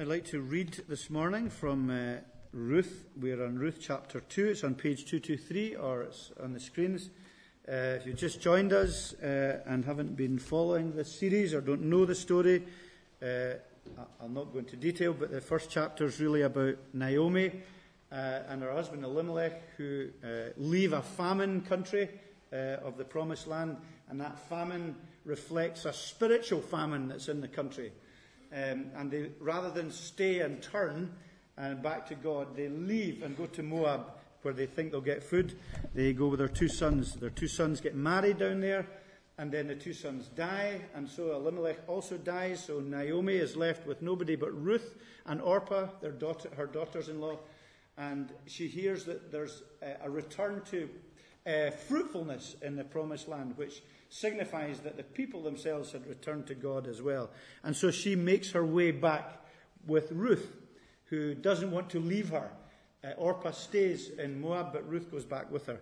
I'd like to read this morning from uh, Ruth. We're on Ruth chapter 2. It's on page 223 or it's on the screens. Uh, if you've just joined us uh, and haven't been following this series or don't know the story, uh, I'll not go into detail, but the first chapter is really about Naomi uh, and her husband Elimelech who uh, leave a famine country of the promised land, and that famine reflects a spiritual famine that's in the country. Um, and they, rather than stay and turn and back to God, they leave and go to Moab where they think they'll get food. They go with their two sons. Their two sons get married down there, and then the two sons die, and so Elimelech also dies. So Naomi is left with nobody but Ruth and Orpah, daughter, her daughters-in-law, and she hears that there's a, a return to uh, fruitfulness in the promised land, which signifies that the people themselves had returned to God as well. And so she makes her way back with Ruth, who doesn't want to leave her. Uh, Orpah stays in Moab, but Ruth goes back with her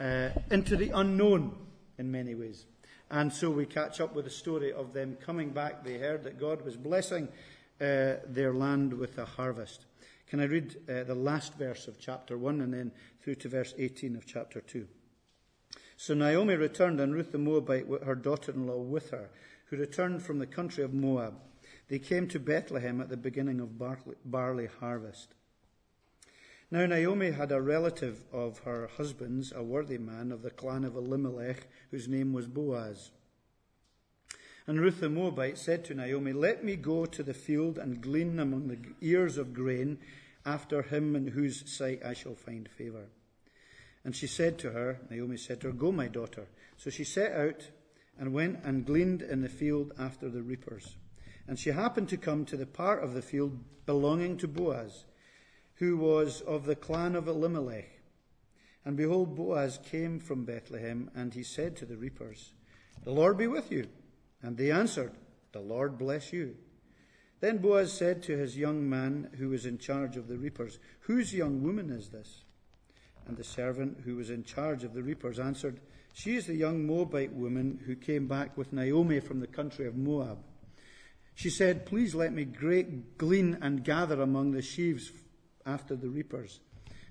uh, into the unknown in many ways. And so we catch up with the story of them coming back. They heard that God was blessing uh, their land with a harvest. Can I read uh, the last verse of chapter 1 and then through to verse 18 of chapter 2? So Naomi returned, and Ruth the Moabite, her daughter in law, with her, who returned from the country of Moab. They came to Bethlehem at the beginning of barley harvest. Now Naomi had a relative of her husband's, a worthy man of the clan of Elimelech, whose name was Boaz. And Ruth the Moabite said to Naomi, Let me go to the field and glean among the ears of grain after him in whose sight I shall find favour. And she said to her, Naomi said to her, Go, my daughter. So she set out and went and gleaned in the field after the reapers. And she happened to come to the part of the field belonging to Boaz, who was of the clan of Elimelech. And behold, Boaz came from Bethlehem, and he said to the reapers, The Lord be with you. And they answered, The Lord bless you. Then Boaz said to his young man who was in charge of the reapers, Whose young woman is this? And the servant who was in charge of the reapers answered, She is the young Moabite woman who came back with Naomi from the country of Moab. She said, Please let me glean and gather among the sheaves after the reapers.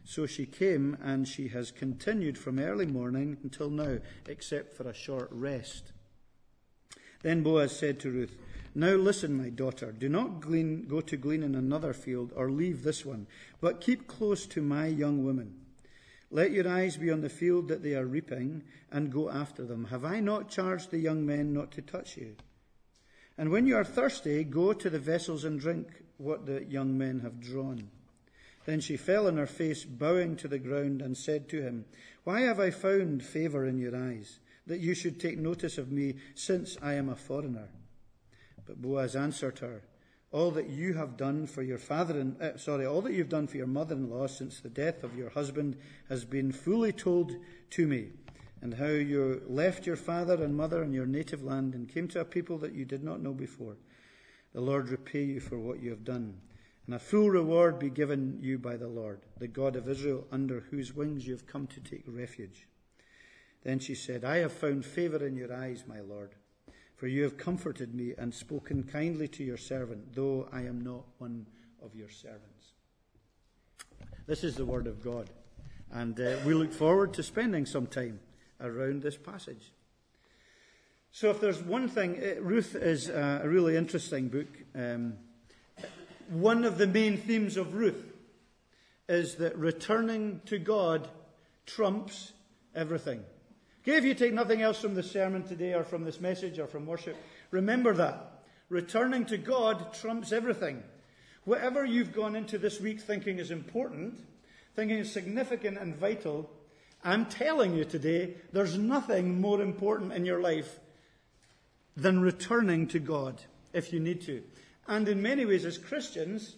So she came, and she has continued from early morning until now, except for a short rest. Then Boaz said to Ruth, Now listen, my daughter, do not glean, go to glean in another field or leave this one, but keep close to my young woman. Let your eyes be on the field that they are reaping, and go after them. Have I not charged the young men not to touch you? And when you are thirsty, go to the vessels and drink what the young men have drawn. Then she fell on her face, bowing to the ground, and said to him, Why have I found favour in your eyes, that you should take notice of me, since I am a foreigner? But Boaz answered her, all that you have done for your father and uh, sorry, all that you've done for your mother-in-law since the death of your husband has been fully told to me, and how you left your father and mother and your native land and came to a people that you did not know before. The Lord repay you for what you have done, and a full reward be given you by the Lord, the God of Israel, under whose wings you have come to take refuge. Then she said, I have found favor in your eyes, my Lord for you have comforted me and spoken kindly to your servant, though I am not one of your servants. This is the word of God. And uh, we look forward to spending some time around this passage. So, if there's one thing, uh, Ruth is a really interesting book. Um, one of the main themes of Ruth is that returning to God trumps everything. If you take nothing else from the sermon today or from this message or from worship, remember that. Returning to God trumps everything. Whatever you've gone into this week thinking is important, thinking is significant and vital, I'm telling you today, there's nothing more important in your life than returning to God if you need to. And in many ways, as Christians,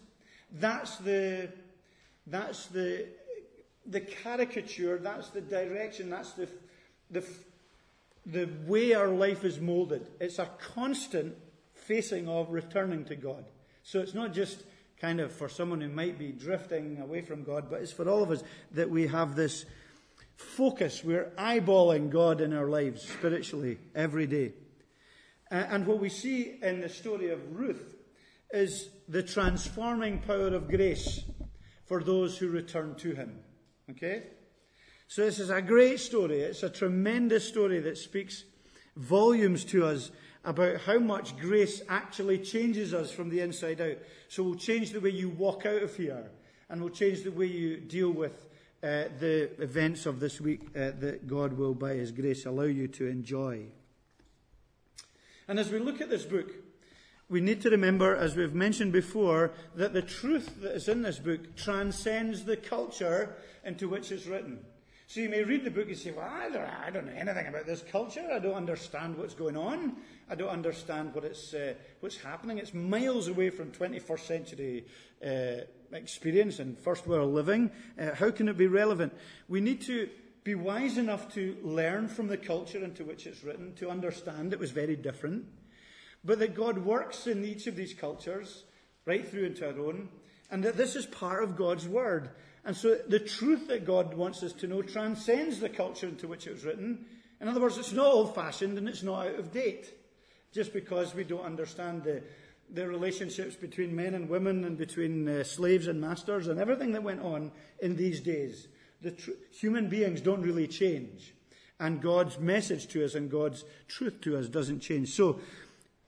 that's the, that's the, the caricature, that's the direction, that's the the, the way our life is molded. It's a constant facing of returning to God. So it's not just kind of for someone who might be drifting away from God, but it's for all of us that we have this focus. We're eyeballing God in our lives spiritually every day. And what we see in the story of Ruth is the transforming power of grace for those who return to Him. Okay? So this is a great story. It's a tremendous story that speaks volumes to us about how much grace actually changes us from the inside out. So we'll change the way you walk out of here, and we'll change the way you deal with uh, the events of this week uh, that God will, by His grace, allow you to enjoy. And as we look at this book, we need to remember, as we've mentioned before, that the truth that is in this book transcends the culture into which it's written. So you may read the book and say, Well, I don't, I don't know anything about this culture. I don't understand what's going on. I don't understand what it's, uh, what's happening. It's miles away from 21st century uh, experience and first world living. Uh, how can it be relevant? We need to be wise enough to learn from the culture into which it's written, to understand it was very different but that God works in each of these cultures, right through into our own, and that this is part of God's Word. And so the truth that God wants us to know transcends the culture into which it was written. In other words, it's not old fashioned and it's not out of date. Just because we don't understand the, the relationships between men and women and between uh, slaves and masters and everything that went on in these days. The tr- human beings don't really change. And God's message to us and God's truth to us doesn't change. So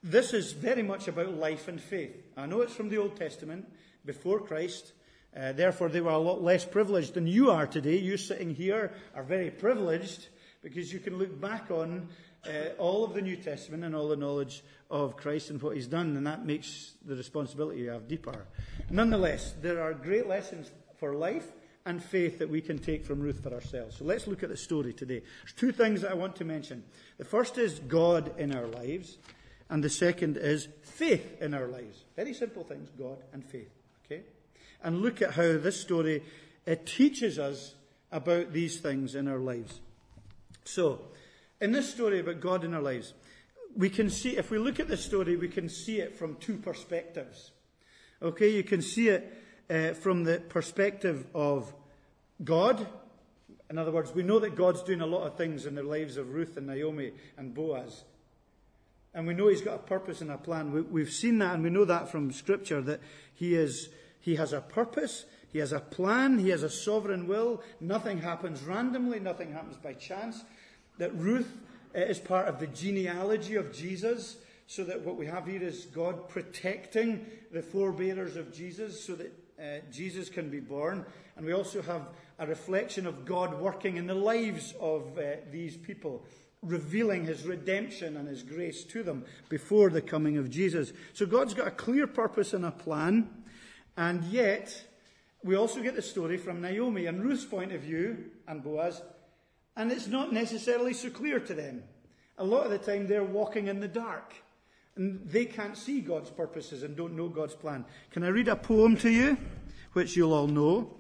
this is very much about life and faith. I know it's from the Old Testament, before Christ. Uh, therefore, they were a lot less privileged than you are today. You sitting here are very privileged because you can look back on uh, all of the New Testament and all the knowledge of Christ and what He's done, and that makes the responsibility you have deeper. Nonetheless, there are great lessons for life and faith that we can take from Ruth for ourselves. So let's look at the story today. There's two things that I want to mention. The first is God in our lives. And the second is faith in our lives. Very simple things God and faith. And look at how this story it teaches us about these things in our lives. So, in this story about God in our lives, we can see, if we look at this story, we can see it from two perspectives. Okay, you can see it uh, from the perspective of God. In other words, we know that God's doing a lot of things in the lives of Ruth and Naomi and Boaz. And we know he's got a purpose and a plan. We, have seen that and we know that from Scripture that he, is, he has a purpose, he has a plan, he has a sovereign will. Nothing happens randomly, nothing happens by chance. That Ruth uh, is part of the genealogy of Jesus, so that what we have here is God protecting the forebearers of Jesus so that uh, Jesus can be born. And we also have a reflection of God working in the lives of uh, these people revealing his redemption and his grace to them before the coming of Jesus. So God's got a clear purpose and a plan, and yet we also get the story from Naomi and Ruth's point of view and Boaz, and it's not necessarily so clear to them. A lot of the time they're walking in the dark. And they can't see God's purposes and don't know God's plan. Can I read a poem to you, which you'll all know?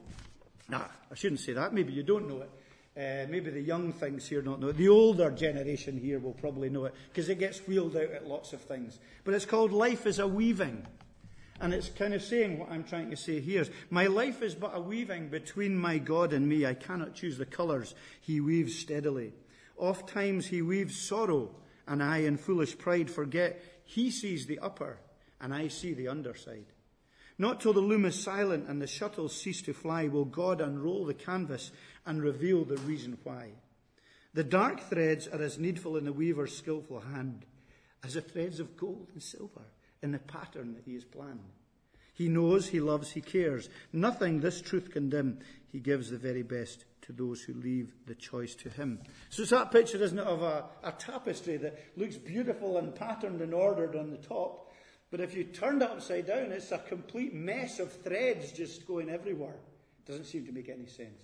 Nah, I shouldn't say that. Maybe you don't know it. Uh, maybe the young things here don't know it. The older generation here will probably know it because it gets wheeled out at lots of things. But it's called Life is a Weaving. And it's kind of saying what I'm trying to say here. My life is but a weaving between my God and me. I cannot choose the colours he weaves steadily. Oft times he weaves sorrow, and I in foolish pride forget he sees the upper, and I see the underside. Not till the loom is silent and the shuttles cease to fly will God unroll the canvas and reveal the reason why. The dark threads are as needful in the weaver's skilful hand as the threads of gold and silver in the pattern that he has planned. He knows, he loves, he cares. Nothing this truth can dim. He gives the very best to those who leave the choice to him. So it's that picture, isn't it, of a, a tapestry that looks beautiful and patterned and ordered on the top. But if you turn it upside down, it's a complete mess of threads just going everywhere. Doesn't seem to make any sense.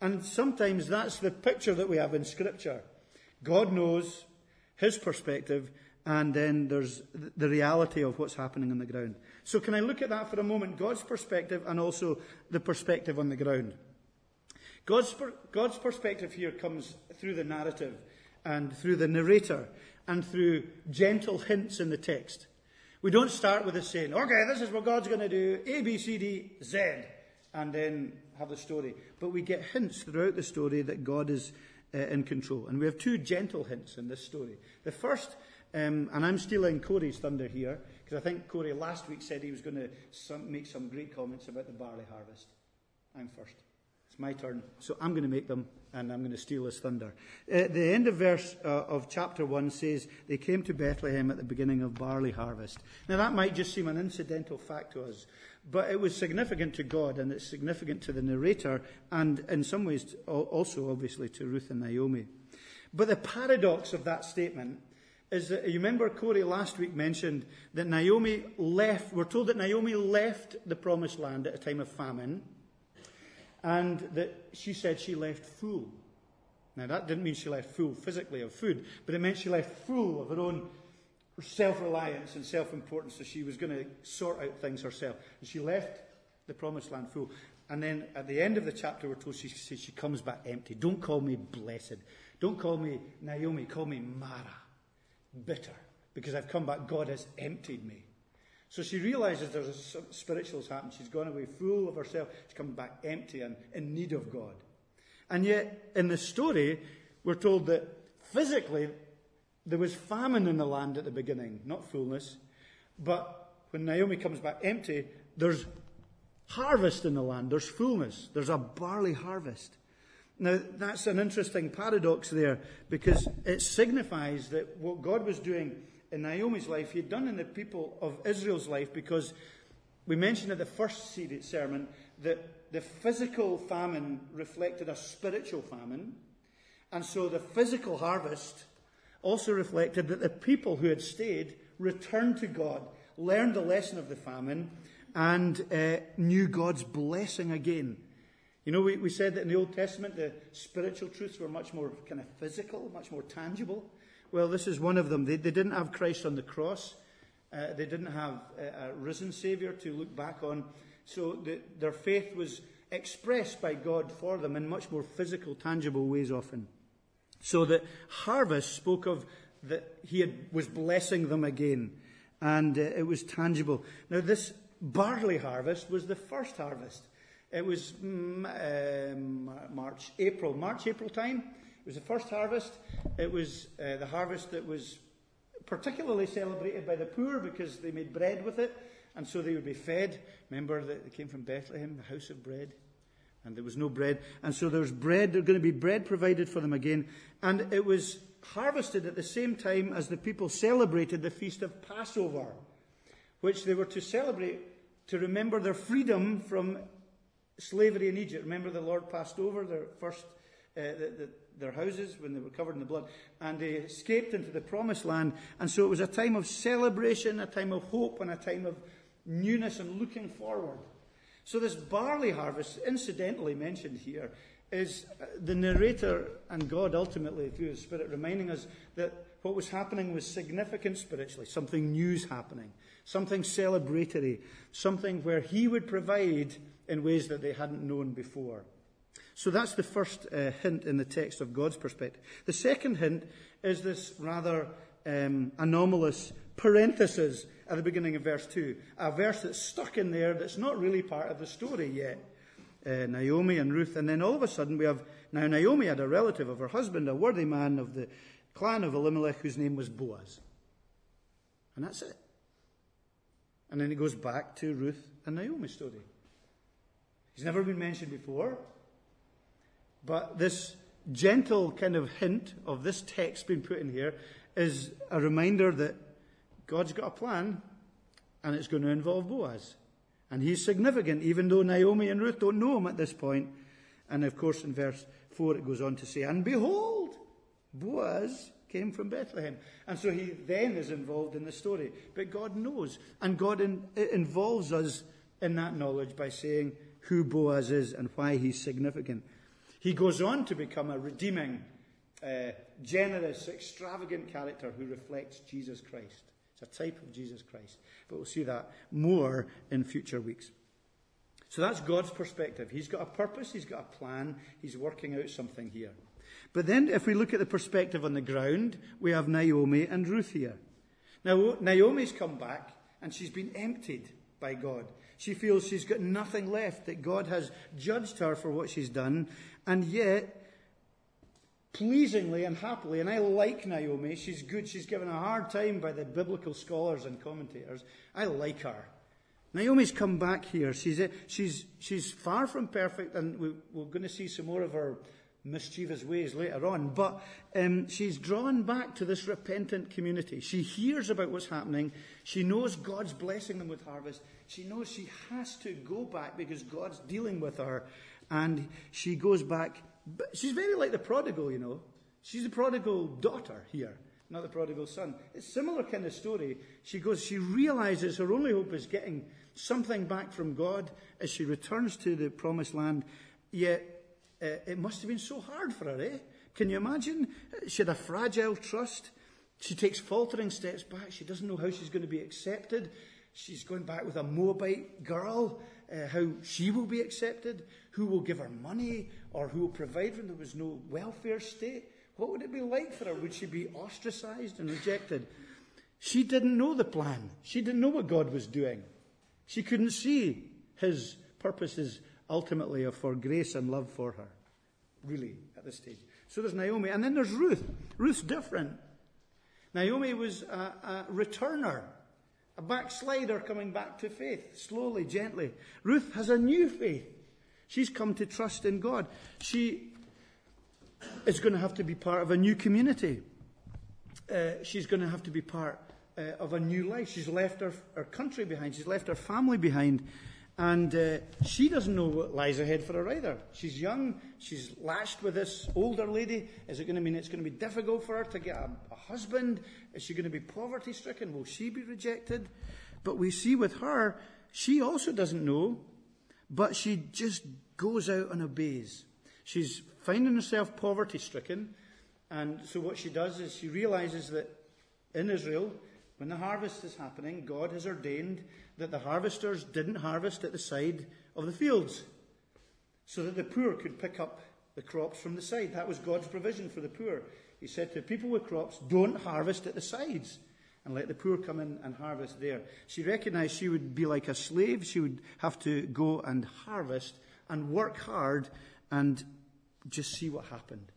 And sometimes that's the picture that we have in Scripture. God knows his perspective, and then there's the reality of what's happening on the ground. So, can I look at that for a moment? God's perspective and also the perspective on the ground. God's, God's perspective here comes through the narrative and through the narrator and through gentle hints in the text. We don't start with a saying, okay, this is what God's going to do, A, B, C, D, Z, and then have the story. But we get hints throughout the story that God is uh, in control. And we have two gentle hints in this story. The first, um, and I'm stealing Corey's thunder here, Because I think Corey last week said he was going to some, make some great comments about the barley harvest. I'm first. It's my turn. So I'm going to make them, and I'm going to steal his thunder. Uh, the end of verse uh, of chapter 1 says, They came to Bethlehem at the beginning of barley harvest. Now, that might just seem an incidental fact to us, but it was significant to God, and it's significant to the narrator, and in some ways also, obviously, to Ruth and Naomi. But the paradox of that statement is that you remember Corey last week mentioned that Naomi left, we're told that Naomi left the promised land at a time of famine, and that she said she left full. Now, that didn't mean she left full physically of food, but it meant she left full of her own self reliance and self importance, so she was going to sort out things herself. And she left the promised land full. And then at the end of the chapter, we're told she, says she comes back empty. Don't call me blessed. Don't call me Naomi. Call me Mara bitter because I've come back. God has emptied me. So she realizes there's a spiritual's happened. She's gone away full of herself. She's come back empty and in need of God. And yet, in the story, we're told that physically there was famine in the land at the beginning, not fullness. But when Naomi comes back empty, there's harvest in the land, there's fullness, there's a barley harvest. Now, that's an interesting paradox there because it signifies that what God was doing in Naomi's life, He had done in the people of Israel's life because we mentioned in the first sermon that the physical famine reflected a spiritual famine. And so the physical harvest also reflected that the people who had stayed returned to God, learned the lesson of the famine, and uh, knew God's blessing again you know, we, we said that in the Old Testament the spiritual truths were much more kind of physical, much more tangible. Well, this is one of them. They, they didn't have Christ on the cross. Uh, they didn't have a, a, risen Savior to look back on. So the, their faith was expressed by God for them in much more physical, tangible ways often. So the harvest spoke of that He had, was blessing them again, and uh, it was tangible. Now, this barley harvest was the first harvest. It was um, March, April, March, April time. It was the first harvest. It was uh, the harvest that was particularly celebrated by the poor because they made bread with it, and so they would be fed. Remember that they came from Bethlehem, the house of bread, and there was no bread, and so there was bread. There's going to be bread provided for them again, and it was harvested at the same time as the people celebrated the feast of Passover, which they were to celebrate to remember their freedom from slavery in Egypt. Remember, the Lord passed over their first uh, the, the, their houses when they were covered in the blood, and they escaped into the promised land. And so it was a time of celebration, a time of hope, and a time of newness and looking forward. So this barley harvest, incidentally mentioned here, is uh, the narrator and God ultimately through His Spirit reminding us that what was happening was significant spiritually, something new's happening, something celebratory, something where He would provide in ways that they hadn't known before. So that's the first uh, hint in the text of God's perspective. The second hint is this rather um, anomalous parenthesis at the beginning of verse 2. A verse that's stuck in there that's not really part of the story yet. Uh, Naomi and Ruth, and then all of a sudden we have now Naomi had a relative of her husband, a worthy man of the clan of Elimelech, whose name was Boaz. And that's it. And then it goes back to Ruth and Naomi's story. He's never been mentioned before. But this gentle kind of hint of this text being put in here is a reminder that God's got a plan and it's going to involve Boaz. And he's significant, even though Naomi and Ruth don't know him at this point. And of course, in verse 4, it goes on to say, And behold, Boaz came from Bethlehem. And so he then is involved in the story. But God knows. And God in, involves us in that knowledge by saying, who Boaz is and why he's significant. He goes on to become a redeeming, uh, generous, extravagant character who reflects Jesus Christ. It's a type of Jesus Christ. But we'll see that more in future weeks. So that's God's perspective. He's got a purpose, he's got a plan, he's working out something here. But then, if we look at the perspective on the ground, we have Naomi and Ruth here. Now, Naomi's come back and she's been emptied by God. She feels she's got nothing left, that God has judged her for what she's done, and yet pleasingly and happily. And I like Naomi. She's good. She's given a hard time by the biblical scholars and commentators. I like her. Naomi's come back here. She's, she's, she's far from perfect, and we, we're going to see some more of her mischievous ways later on. But um, she's drawn back to this repentant community. She hears about what's happening. She knows God's blessing them with harvest. She knows she has to go back because God's dealing with her. And she goes back. But she's very like the prodigal, you know. She's the prodigal daughter here, not the prodigal son. It's similar kind of story. She goes, she realizes her only hope is getting something back from God as she returns to the promised land. Yet it must have been so hard for her, eh? Can you imagine? She had a fragile trust. She takes faltering steps back. She doesn't know how she's going to be accepted. She's going back with a Moabite girl, uh, how she will be accepted, who will give her money, or who will provide for her. There was no welfare state. What would it be like for her? Would she be ostracized and rejected? She didn't know the plan. She didn't know what God was doing. She couldn't see his purposes ultimately of for grace and love for her, really, at this stage. So there's Naomi. And then there's Ruth. Ruth's different. Naomi was a, a returner, a backslider coming back to faith, slowly, gently. Ruth has a new faith. She's come to trust in God. She is going to have to be part of a new community. Uh, she's going to have to be part uh, of a new life. She's left her, her country behind. She's left her family behind. And uh, she doesn't know what lies ahead for her either. She's young. She's lashed with this older lady. Is it going to mean it's going to be difficult for her to get a, a husband? Is she going to be poverty stricken? Will she be rejected? But we see with her, she also doesn't know, but she just goes out and obeys. She's finding herself poverty stricken. And so what she does is she realizes that in Israel, when the harvest is happening, God has ordained that the harvesters didn't harvest at the side of the fields so that the poor could pick up the crops from the side. That was God's provision for the poor. He said to the people with crops, don't harvest at the sides and let the poor come in and harvest there. She recognized she would be like a slave. She would have to go and harvest and work hard and just see what happened.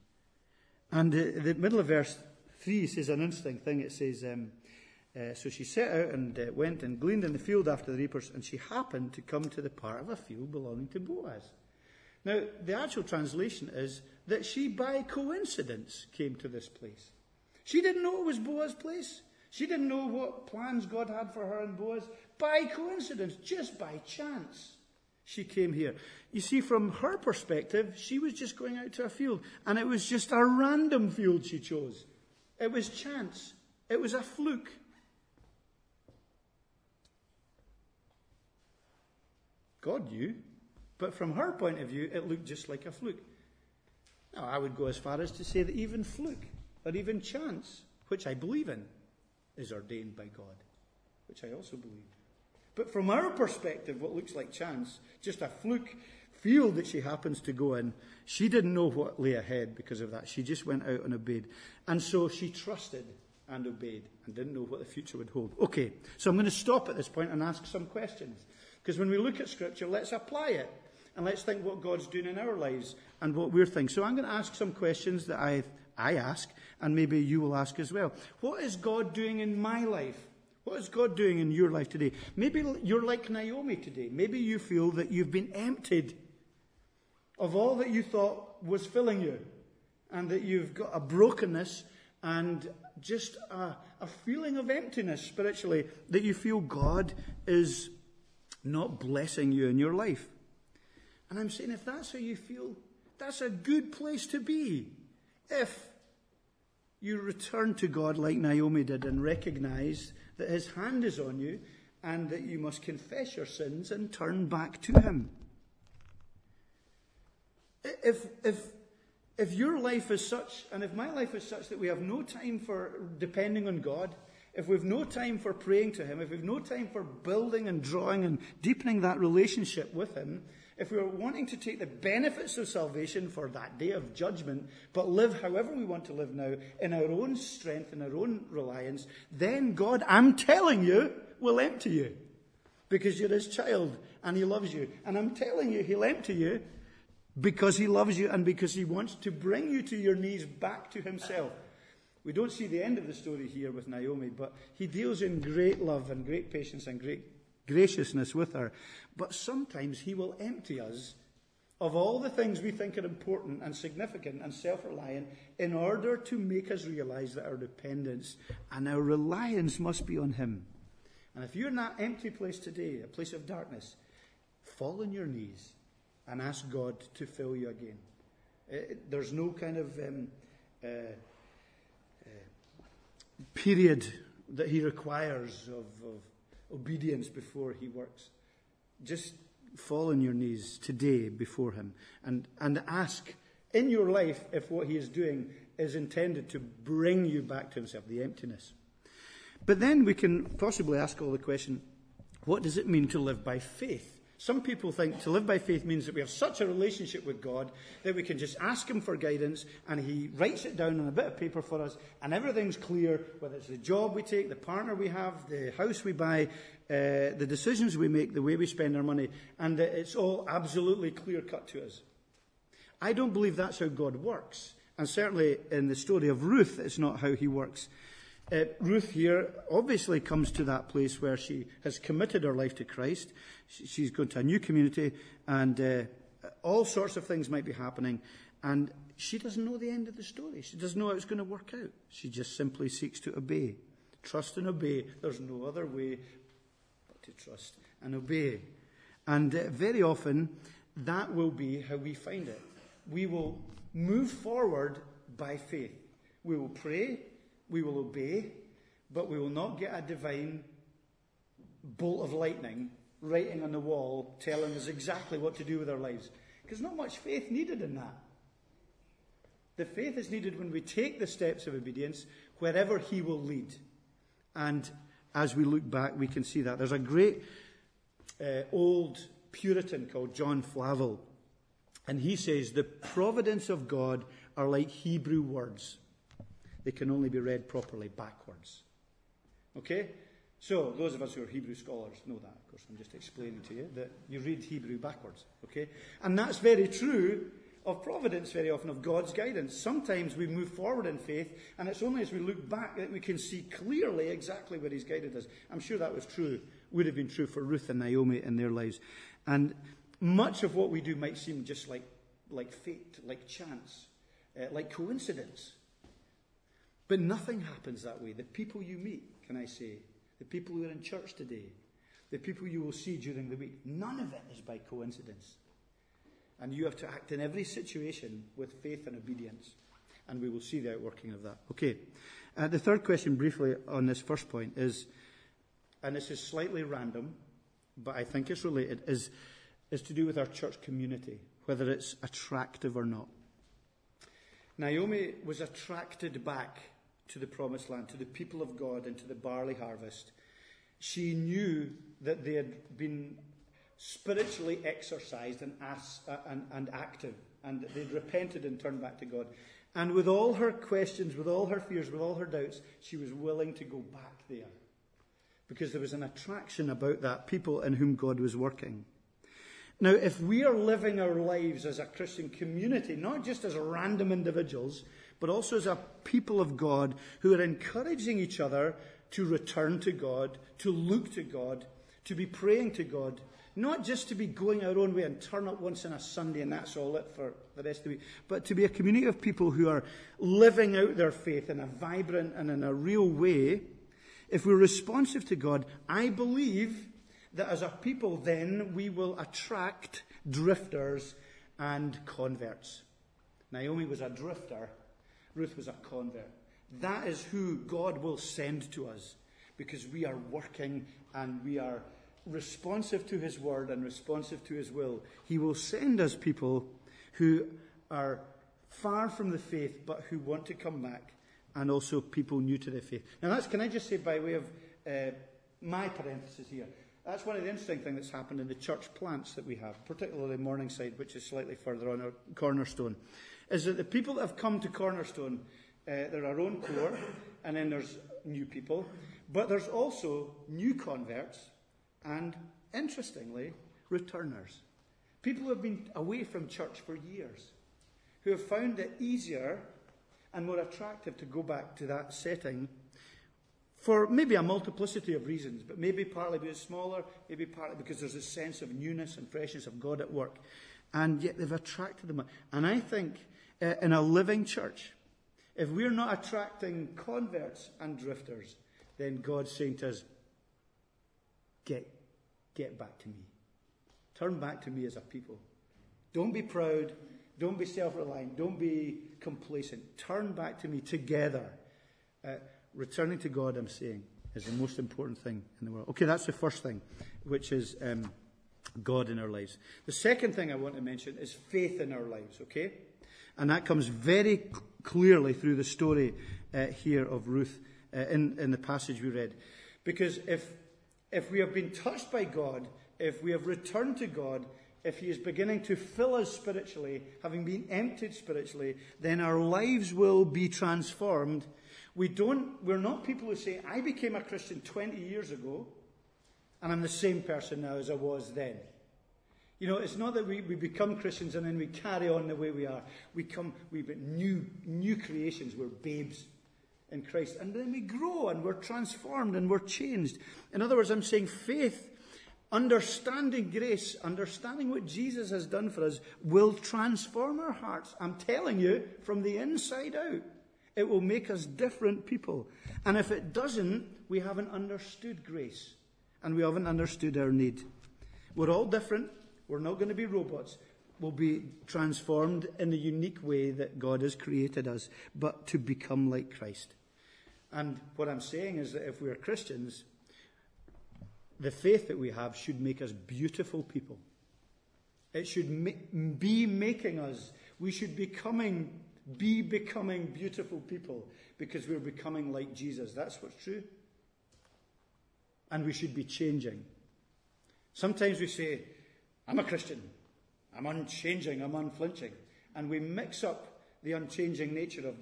And the, the middle of verse 3 says an interesting thing. It says, um, uh, so she set out and uh, went and gleaned in the field after the reapers, and she happened to come to the part of a field belonging to Boaz. Now, the actual translation is that she, by coincidence, came to this place. She didn't know it was Boaz's place. She didn't know what plans God had for her and Boaz. By coincidence, just by chance, she came here. You see, from her perspective, she was just going out to a field, and it was just a random field she chose. It was chance. It was a fluke. God knew, but from her point of view, it looked just like a fluke. Now, I would go as far as to say that even fluke, or even chance, which I believe in, is ordained by God, which I also believe. But from our perspective, what looks like chance, just a fluke field that she happens to go in, she didn't know what lay ahead because of that. She just went out and obeyed. And so she trusted and obeyed and didn't know what the future would hold. Okay, so I'm going to stop at this point and ask some questions. Because when we look at Scripture, let's apply it. And let's think what God's doing in our lives and what we're thinking. So I'm going to ask some questions that I, I ask, and maybe you will ask as well. What is God doing in my life? What is God doing in your life today? Maybe you're like Naomi today. Maybe you feel that you've been emptied of all that you thought was filling you, and that you've got a brokenness and just a, a feeling of emptiness spiritually, that you feel God is not blessing you in your life. And I'm saying if that's how you feel, that's a good place to be. If you return to God like Naomi did and recognize that his hand is on you and that you must confess your sins and turn back to him. If, if, if your life is such, and if my life is such that we have no time for depending on God, if we've no time for praying to Him, if we've no time for building and drawing and deepening that relationship with Him, if we're wanting to take the benefits of salvation for that day of judgment, but live however we want to live now in our own strength and our own reliance, then God, I'm telling you, will empty you. Because you're His child and He loves you. And I'm telling you, He'll empty you because he loves you and because he wants to bring you to your knees back to himself. We don't see the end of the story here with Naomi, but he deals in great love and great patience and great graciousness with her. But sometimes he will empty us of all the things we think are important and significant and self reliant in order to make us realize that our dependence and our reliance must be on him. And if you're in that empty place today, a place of darkness, fall on your knees and ask God to fill you again. Uh, there's no kind of um, uh, period that he requires of, of obedience before he works. Just fall on your knees today before him and, and ask in your life if what he is doing is intended to bring you back to himself, the emptiness. But then we can possibly ask all the question what does it mean to live by faith? Some people think to live by faith means that we have such a relationship with God that we can just ask Him for guidance and He writes it down on a bit of paper for us and everything's clear, whether it's the job we take, the partner we have, the house we buy, uh, the decisions we make, the way we spend our money, and it's all absolutely clear cut to us. I don't believe that's how God works. And certainly in the story of Ruth, it's not how He works. Uh, Ruth here obviously comes to that place where she has committed her life to Christ. She, she's going to a new community, and uh, all sorts of things might be happening. And she doesn't know the end of the story. She doesn't know how it's going to work out. She just simply seeks to obey. Trust and obey. There's no other way but to trust and obey. And uh, very often, that will be how we find it. We will move forward by faith. We will pray we will obey, but we will not get a divine bolt of lightning writing on the wall telling us exactly what to do with our lives. Because not much faith needed in that. The faith is needed when we take the steps of obedience wherever He will lead. And as we look back, we can see that. There's a great uh, old Puritan called John Flavel, and he says, The providence of God are like Hebrew words they can only be read properly backwards. Okay? So, those of us who are Hebrew scholars know that, of course. I'm just explaining to you that you read Hebrew backwards. Okay? And that's very true of providence very often, of God's guidance. Sometimes we move forward in faith, and it's only as we look back that we can see clearly exactly where He's guided us. I'm sure that was true, would have been true for Ruth and Naomi in their lives. And much of what we do might seem just like, like fate, like chance, uh, like coincidence. But nothing happens that way. The people you meet, can I say, the people who are in church today, the people you will see during the week, none of it is by coincidence. And you have to act in every situation with faith and obedience. And we will see the outworking of that. Okay. Uh, the third question, briefly, on this first point is, and this is slightly random, but I think it's related, is, is to do with our church community, whether it's attractive or not. Naomi was attracted back to the promised land, to the people of God, and to the barley harvest. She knew that they had been spiritually exercised and, uh, and, and active, and that they'd repented and turned back to God. And with all her questions, with all her fears, with all her doubts, she was willing to go back there. Because there was an attraction about that people in whom God was working. Now, if we are living our lives as a Christian community, not just as random individuals, but also as a people of God who are encouraging each other to return to God, to look to God, to be praying to God, not just to be going our own way and turn up once on a Sunday and that's all it for the rest of the week, but to be a community of people who are living out their faith in a vibrant and in a real way. If we're responsive to God, I believe that as a people then we will attract drifters and converts. Naomi was a drifter Ruth was a convert. That is who God will send to us because we are working and we are responsive to His word and responsive to His will. He will send us people who are far from the faith but who want to come back and also people new to the faith. Now, that's, can I just say, by way of uh, my parenthesis here, that's one of the interesting things that's happened in the church plants that we have, particularly Morningside, which is slightly further on, our Cornerstone is that the people that have come to Cornerstone, uh, they're our own core, and then there's new people, but there's also new converts and, interestingly, returners. People who have been away from church for years, who have found it easier and more attractive to go back to that setting for maybe a multiplicity of reasons, but maybe partly because it's smaller, maybe partly because there's a sense of newness and freshness of God at work. And yet they've attracted them. And I think in a living church, if we're not attracting converts and drifters, then God's saying to us, get, get back to me. Turn back to me as a people. Don't be proud. Don't be self reliant. Don't be complacent. Turn back to me together. Uh, returning to God, I'm saying, is the most important thing in the world. Okay, that's the first thing, which is um, God in our lives. The second thing I want to mention is faith in our lives, okay? And that comes very clearly through the story uh, here of Ruth uh, in, in the passage we read. Because if, if we have been touched by God, if we have returned to God, if He is beginning to fill us spiritually, having been emptied spiritually, then our lives will be transformed. We don't, we're not people who say, I became a Christian 20 years ago, and I'm the same person now as I was then. You know, it's not that we, we become Christians and then we carry on the way we are. We come, we be new, new creations. We're babes in Christ. And then we grow and we're transformed and we're changed. In other words, I'm saying faith Understanding grace, understanding what Jesus has done for us, will transform our hearts. I'm telling you, from the inside out. It will make us different people. And if it doesn't, we haven't understood grace. And we haven't understood our need. We're all different. We're not going to be robots. We'll be transformed in the unique way that God has created us, but to become like Christ. And what I'm saying is that if we're Christians, the faith that we have should make us beautiful people. It should be making us, we should becoming, be becoming beautiful people because we're becoming like Jesus. That's what's true. And we should be changing. Sometimes we say, I'm a Christian. I'm unchanging. I'm unflinching. And we mix up the unchanging nature of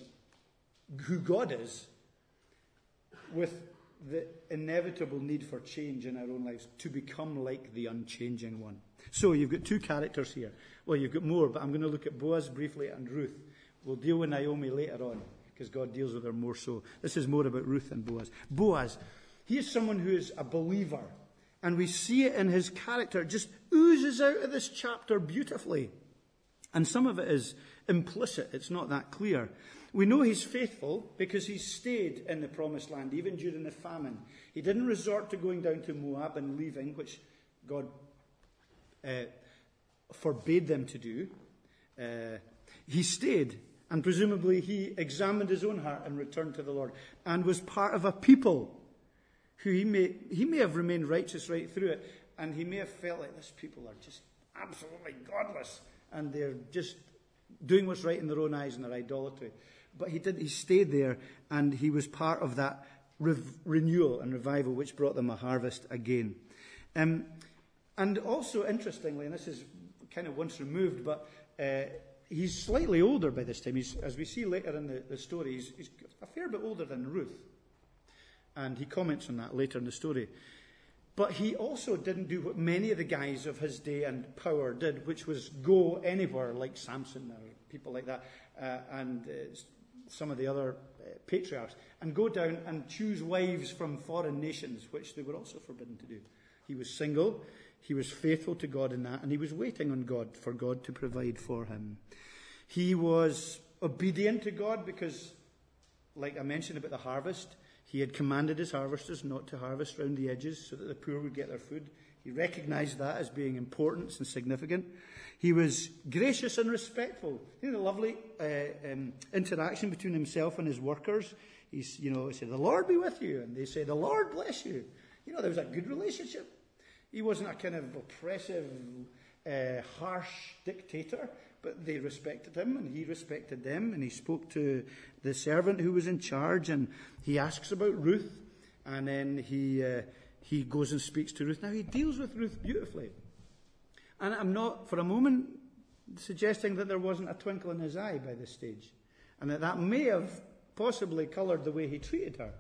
who God is with the inevitable need for change in our own lives to become like the unchanging one. So you've got two characters here. Well, you've got more, but I'm going to look at Boaz briefly and Ruth. We'll deal with Naomi later on because God deals with her more so. This is more about Ruth and Boaz. Boaz, he is someone who is a believer. And we see it in his character. It just oozes out of this chapter beautifully. And some of it is implicit. It's not that clear. We know he's faithful because he stayed in the promised land, even during the famine. He didn't resort to going down to Moab and leaving, which God uh, forbade them to do. Uh, he stayed, and presumably he examined his own heart and returned to the Lord, and was part of a people who he may, he may have remained righteous right through it, and he may have felt like these people are just absolutely godless, and they're just doing what's right in their own eyes and their idolatry. But he did, he stayed there and he was part of that rev- renewal and revival which brought them a harvest again. Um, and also, interestingly, and this is kind of once removed, but uh, he's slightly older by this time. He's, as we see later in the, the story, he's, he's a fair bit older than Ruth. And he comments on that later in the story. But he also didn't do what many of the guys of his day and power did, which was go anywhere like Samson or people like that, uh, and uh, some of the other uh, patriarchs, and go down and choose wives from foreign nations, which they were also forbidden to do. He was single, he was faithful to God in that, and he was waiting on God for God to provide for him. He was obedient to God because, like I mentioned about the harvest, he had commanded his harvesters not to harvest round the edges so that the poor would get their food. He recognized that as being important and significant. He was gracious and respectful. You know, the lovely uh, um, interaction between himself and his workers. He's, you know, he said, The Lord be with you. And they say, The Lord bless you. You know, there was a good relationship. He wasn't a kind of oppressive, uh, harsh dictator, but they respected him and he respected them. And he spoke to the servant who was in charge and he asks about Ruth. And then he, uh, he goes and speaks to Ruth. Now, he deals with Ruth beautifully. And I'm not for a moment suggesting that there wasn't a twinkle in his eye by this stage, and that that may have possibly coloured the way he treated her.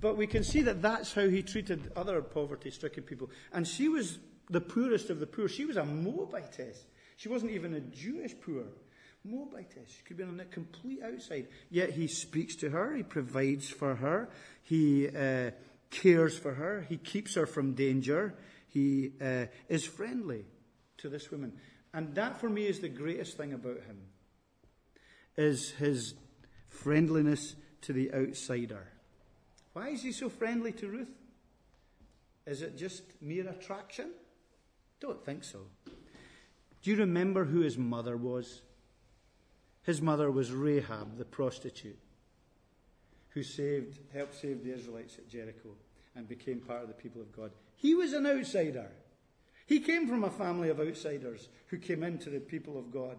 But we can see that that's how he treated other poverty stricken people. And she was the poorest of the poor. She was a Moabitess. She wasn't even a Jewish poor. Moabitess. She could be on the complete outside. Yet he speaks to her. He provides for her. He uh, cares for her. He keeps her from danger. He uh, is friendly to this woman. And that for me is the greatest thing about him. Is his friendliness to the outsider. Why is he so friendly to Ruth? Is it just mere attraction? Don't think so. Do you remember who his mother was? His mother was Rahab, the prostitute, who saved, helped save the Israelites at Jericho and became part of the people of God. He was an outsider. He came from a family of outsiders who came into the people of God.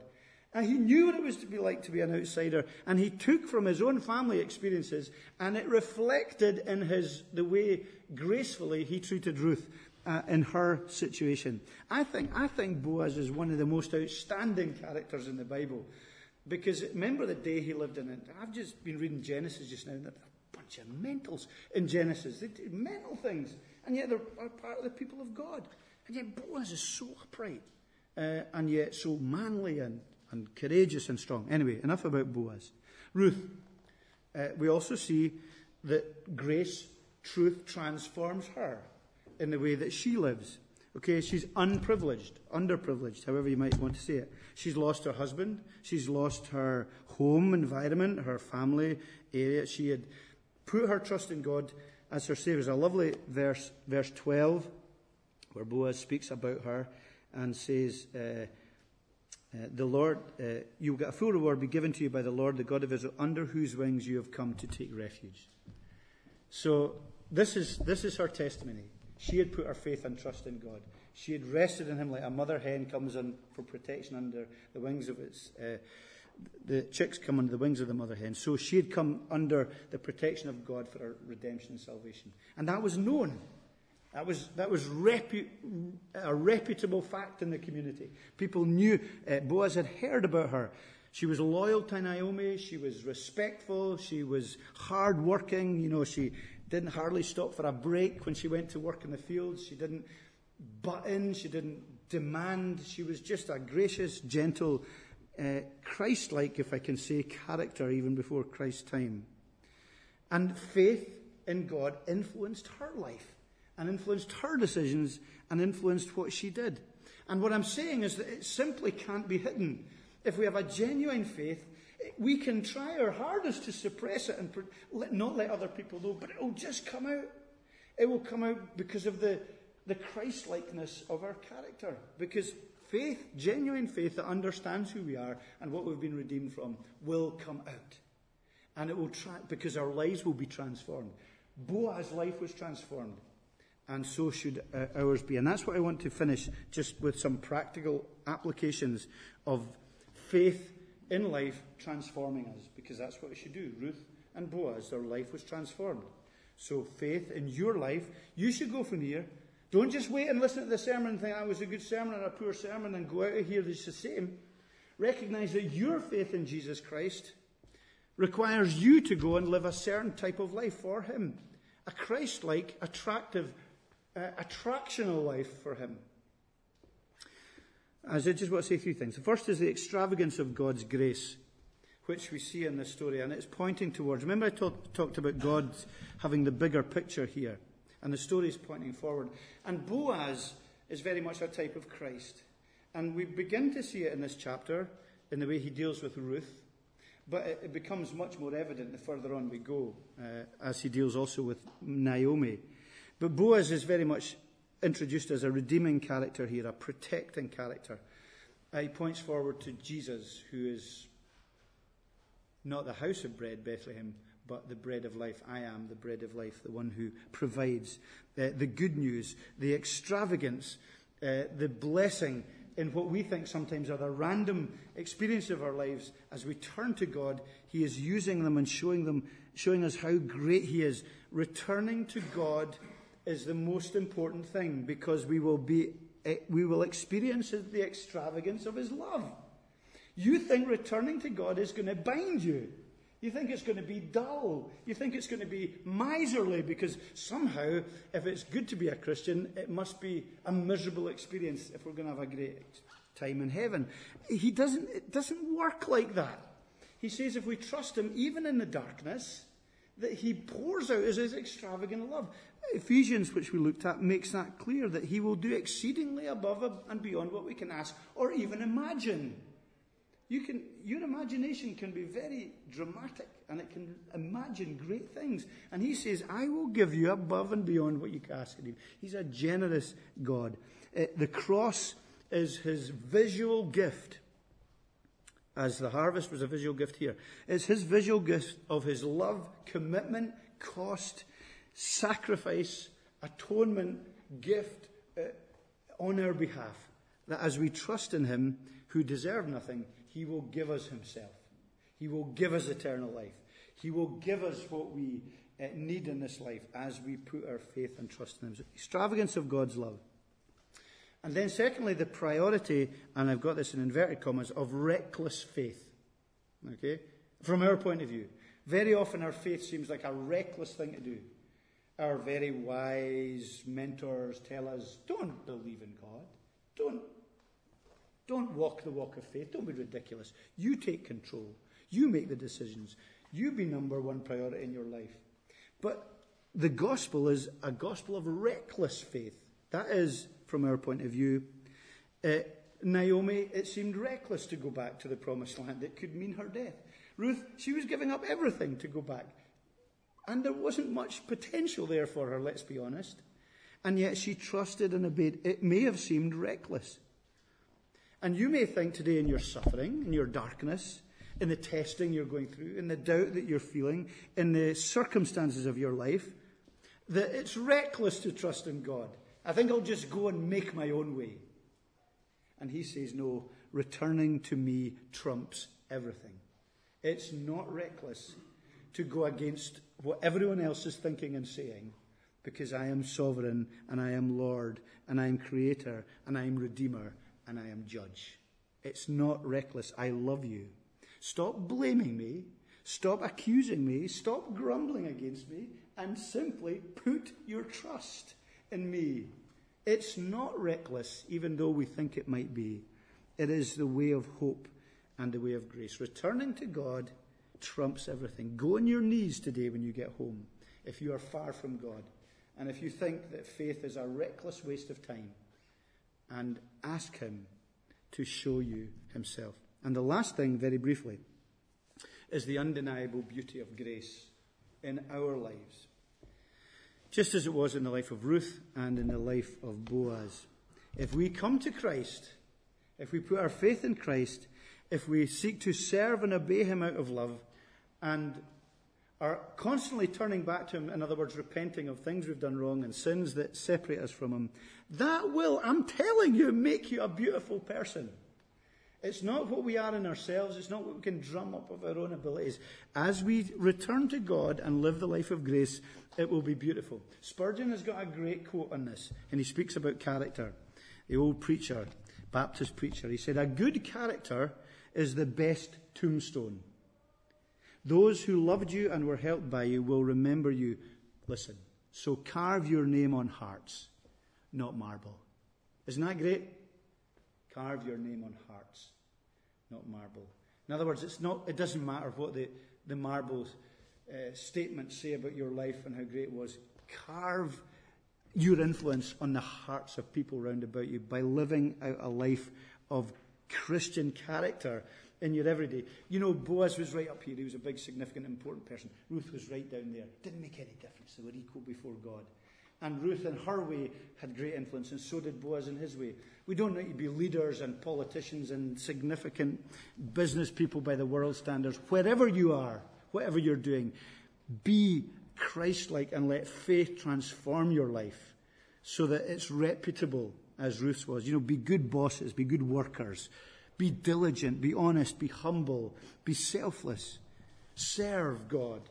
And he knew what it was to be like to be an outsider. And he took from his own family experiences, and it reflected in his, the way gracefully he treated Ruth uh, in her situation. I think, I think Boaz is one of the most outstanding characters in the Bible. Because remember the day he lived in it? I've just been reading Genesis just now, and they're a bunch of mentals in Genesis. They do mental things, and yet they're part of the people of God. And yet Boaz is so upright, uh, and yet so manly and, and courageous and strong. Anyway, enough about Boaz. Ruth. Uh, we also see that grace, truth transforms her in the way that she lives. Okay, she's unprivileged, underprivileged, however you might want to say it. She's lost her husband. She's lost her home environment, her family area. She had put her trust in God as her Savior. There's a lovely verse, verse 12, where Boaz speaks about her and says, uh, uh, the Lord, uh, you will get a full reward be given to you by the Lord, the God of Israel, under whose wings you have come to take refuge. So this is, this is her testimony. She had put her faith and trust in God. She had rested in Him like a mother hen comes in for protection under the wings of its. Uh, the chicks come under the wings of the mother hen. So she had come under the protection of God for her redemption and salvation. And that was known. That was, that was repu- a reputable fact in the community. People knew. Uh, Boaz had heard about her. She was loyal to Naomi. She was respectful. She was hardworking. You know, she didn't hardly stop for a break when she went to work in the fields. She didn't butt in. She didn't demand. She was just a gracious, gentle, uh, Christ like, if I can say, character even before Christ's time. And faith in God influenced her life and influenced her decisions and influenced what she did. And what I'm saying is that it simply can't be hidden. If we have a genuine faith, we can try our hardest to suppress it and not let other people know, but it will just come out. It will come out because of the, the Christ likeness of our character. Because faith, genuine faith that understands who we are and what we've been redeemed from, will come out. And it will try, because our lives will be transformed. Boaz's life was transformed, and so should uh, ours be. And that's what I want to finish just with some practical applications of faith in life transforming us, because that's what it should do. Ruth and Boaz, their life was transformed. So, faith in your life, you should go from here. Don't just wait and listen to the sermon and think that was a good sermon or a poor sermon and go out of here it's the same. Recognize that your faith in Jesus Christ requires you to go and live a certain type of life for Him. A Christ like, attractive, uh, attractional life for Him. As I just want to say three things. The first is the extravagance of God's grace, which we see in this story, and it's pointing towards. Remember, I talk, talked about God having the bigger picture here, and the story is pointing forward. And Boaz is very much a type of Christ. And we begin to see it in this chapter in the way he deals with Ruth, but it, it becomes much more evident the further on we go, uh, as he deals also with Naomi. But Boaz is very much introduced as a redeeming character here, a protecting character. He points forward to Jesus, who is not the house of bread, Bethlehem, but the bread of life. I am the bread of life, the one who provides uh, the good news, the extravagance, uh, the blessing in what we think sometimes are the random experiences of our lives. As we turn to God, He is using them and showing them, showing us how great He is. Returning to God is the most important thing because we will be eh, we will experience the extravagance of his love. You think returning to God is going to bind you. You think it's going to be dull. You think it's going to be miserly because somehow, if it's good to be a Christian, it must be a miserable experience if we're going to have a great time in heaven. He doesn't, it doesn't work like that. He says if we trust him, even in the darkness, that he pours out his, his extravagant love. Ephesians, which we looked at, makes that clear that he will do exceedingly above and beyond what we can ask or even imagine. You can, your imagination can be very dramatic and it can imagine great things. And he says, I will give you above and beyond what you can ask him. He's a generous God. Uh, the cross is his visual gift, as the harvest was a visual gift here. It's his visual gift of his love, commitment, cost, sacrifice, atonement, gift uh, on our behalf. That as we trust in him, who deserve nothing, he will give us Himself. He will give us eternal life. He will give us what we uh, need in this life as we put our faith and trust in Him. So, extravagance of God's love. And then, secondly, the priority, and I've got this in inverted commas, of reckless faith. Okay? From our point of view. Very often our faith seems like a reckless thing to do. Our very wise mentors tell us, don't believe in God. Don't don't walk the walk of faith. Don't be ridiculous. You take control. You make the decisions. You be number one priority in your life. But the gospel is a gospel of reckless faith. That is, from our point of view, uh, Naomi, it seemed reckless to go back to the promised land. It could mean her death. Ruth, she was giving up everything to go back. And there wasn't much potential there for her, let's be honest. And yet she trusted and obeyed. It may have seemed reckless. And you may think today in your suffering, in your darkness, in the testing you're going through, in the doubt that you're feeling, in the circumstances of your life, that it's reckless to trust in God. I think I'll just go and make my own way. And he says, no, returning to me trumps everything. It's not reckless to go against what everyone else is thinking and saying because I am sovereign and I am Lord and I am creator and I am redeemer and I am judge. It's not reckless. I love you. Stop blaming me. Stop accusing me. Stop grumbling against me and simply put your trust in me. It's not reckless, even though we think it might be. It is the way of hope and the way of grace. Returning to God trumps everything. Go on your knees today when you get home if you are far from God. And if you think that faith is a reckless waste of time, and ask Him to show you Himself. And the last thing, very briefly, is the undeniable beauty of grace in our lives. Just as it was in the life of Ruth and in the life of Boaz. If we come to Christ, if we put our faith in Christ, if we seek to serve and obey Him out of love, and are constantly turning back to Him, in other words, repenting of things we've done wrong and sins that separate us from Him, that will, I'm telling you, make you a beautiful person. It's not what we are in ourselves. It's not what we can drum up of our own abilities. As we return to God and live the life of grace, it will be beautiful. Spurgeon has got a great quote on this, and he speaks about character. The old preacher, Baptist preacher, he said, A good character is the best tombstone. Those who loved you and were helped by you will remember you. Listen, so carve your name on hearts not marble. Isn't that great? Carve your name on hearts, not marble. In other words, it's not, it doesn't matter what the, the marble uh, statements say about your life and how great it was. Carve your influence on the hearts of people round about you by living out a life of Christian character in your everyday. You know, Boaz was right up here. He was a big, significant, important person. Ruth was right down there. Didn't make any difference. They were equal before God. And Ruth, in her way, had great influence, and so did Boaz in his way. We don't need to be leaders and politicians and significant business people by the world standards. Wherever you are, whatever you're doing, be Christ like and let faith transform your life so that it's reputable, as Ruth's was. You know, be good bosses, be good workers, be diligent, be honest, be humble, be selfless, serve God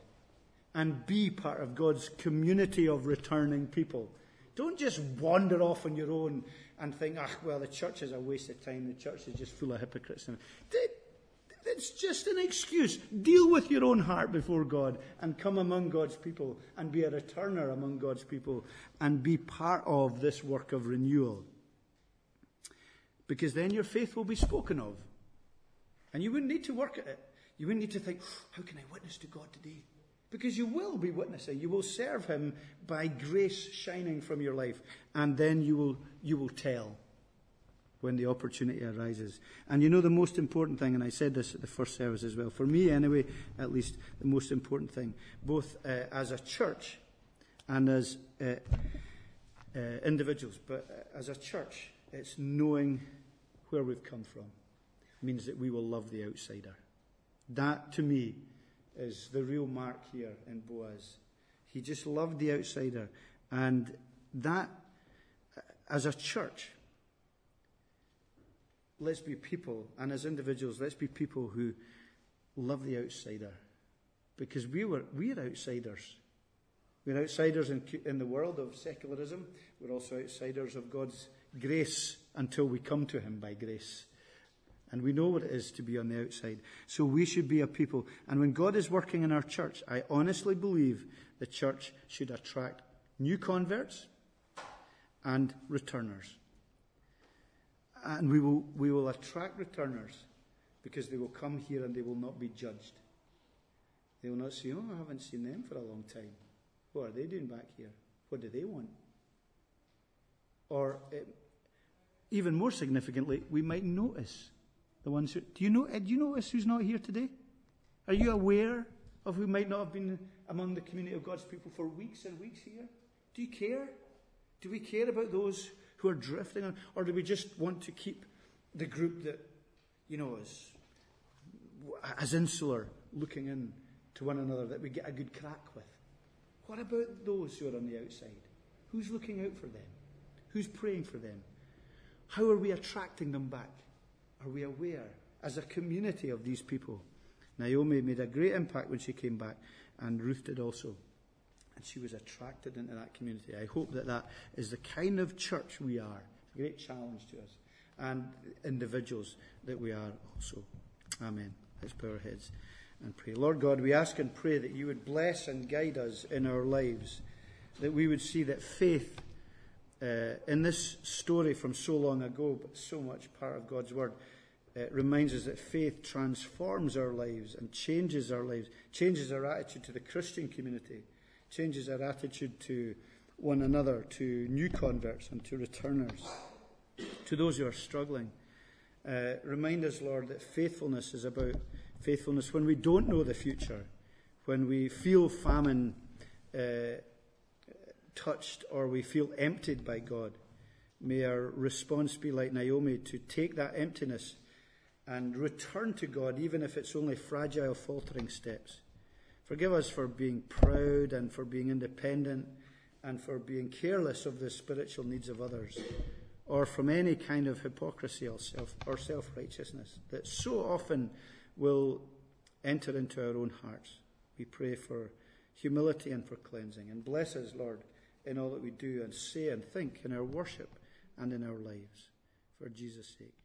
and be part of God's community of returning people. Don't just wander off on your own and think, ah, well, the church is a waste of time. The church is just full of hypocrites. It's just an excuse. Deal with your own heart before God and come among God's people and be a returner among God's people and be part of this work of renewal. Because then your faith will be spoken of. And you wouldn't need to work at it. You wouldn't need to think, how can I witness to God today? Because you will be witnessing. You will serve Him by grace shining from your life. And then you will, you will tell when the opportunity arises. And you know the most important thing, and I said this at the first service as well, for me anyway, at least, the most important thing, both uh, as a church and as uh, uh, individuals, but uh, as a church, it's knowing where we've come from. Means that we will love the outsider. That, to me, is the real mark here in Boaz. He just loved the outsider. And that, as a church, let's be people, and as individuals, let's be people who love the outsider. Because we were, we're outsiders. We're outsiders in, in the world of secularism. We're also outsiders of God's grace until we come to Him by grace. And we know what it is to be on the outside. So we should be a people. And when God is working in our church, I honestly believe the church should attract new converts and returners. And we will, we will attract returners because they will come here and they will not be judged. They will not say, Oh, I haven't seen them for a long time. What are they doing back here? What do they want? Or, uh, even more significantly, we might notice the ones who. Do you, know, do you notice who's not here today? Are you aware of who might not have been among the community of God's people for weeks and weeks here? Do you care? Do we care about those who are drifting on? Or do we just want to keep the group that, you know, is as insular looking in to one another that we get a good crack with? What about those who are on the outside? Who's looking out for them? Who's praying for them? How are we attracting them back? Are we aware as a community of these people? Naomi made a great impact when she came back, and Ruth did also and she was attracted into that community. I hope that that is the kind of church we are. It's a great challenge to us and individuals that we are also. Amen. Let's bow our heads and pray. Lord God, we ask and pray that you would bless and guide us in our lives, that we would see that faith uh, in this story from so long ago, but so much part of God's Word, it reminds us that faith transforms our lives and changes our lives, changes our attitude to the Christian community changes our attitude to one another, to new converts and to returners, to those who are struggling. Uh, remind us, Lord, that faithfulness is about faithfulness when we don't know the future, when we feel famine uh, touched or we feel emptied by God. May our response be like Naomi to take that emptiness and return to God, even if it's only fragile, faltering steps. Forgive us for being proud and for being independent and for being careless of the spiritual needs of others or from any kind of hypocrisy or self or self-righteousness that so often will enter into our own hearts. We pray for humility and for cleansing and bless us, Lord, in all that we do and say and think in our worship and in our lives. For Jesus' sake.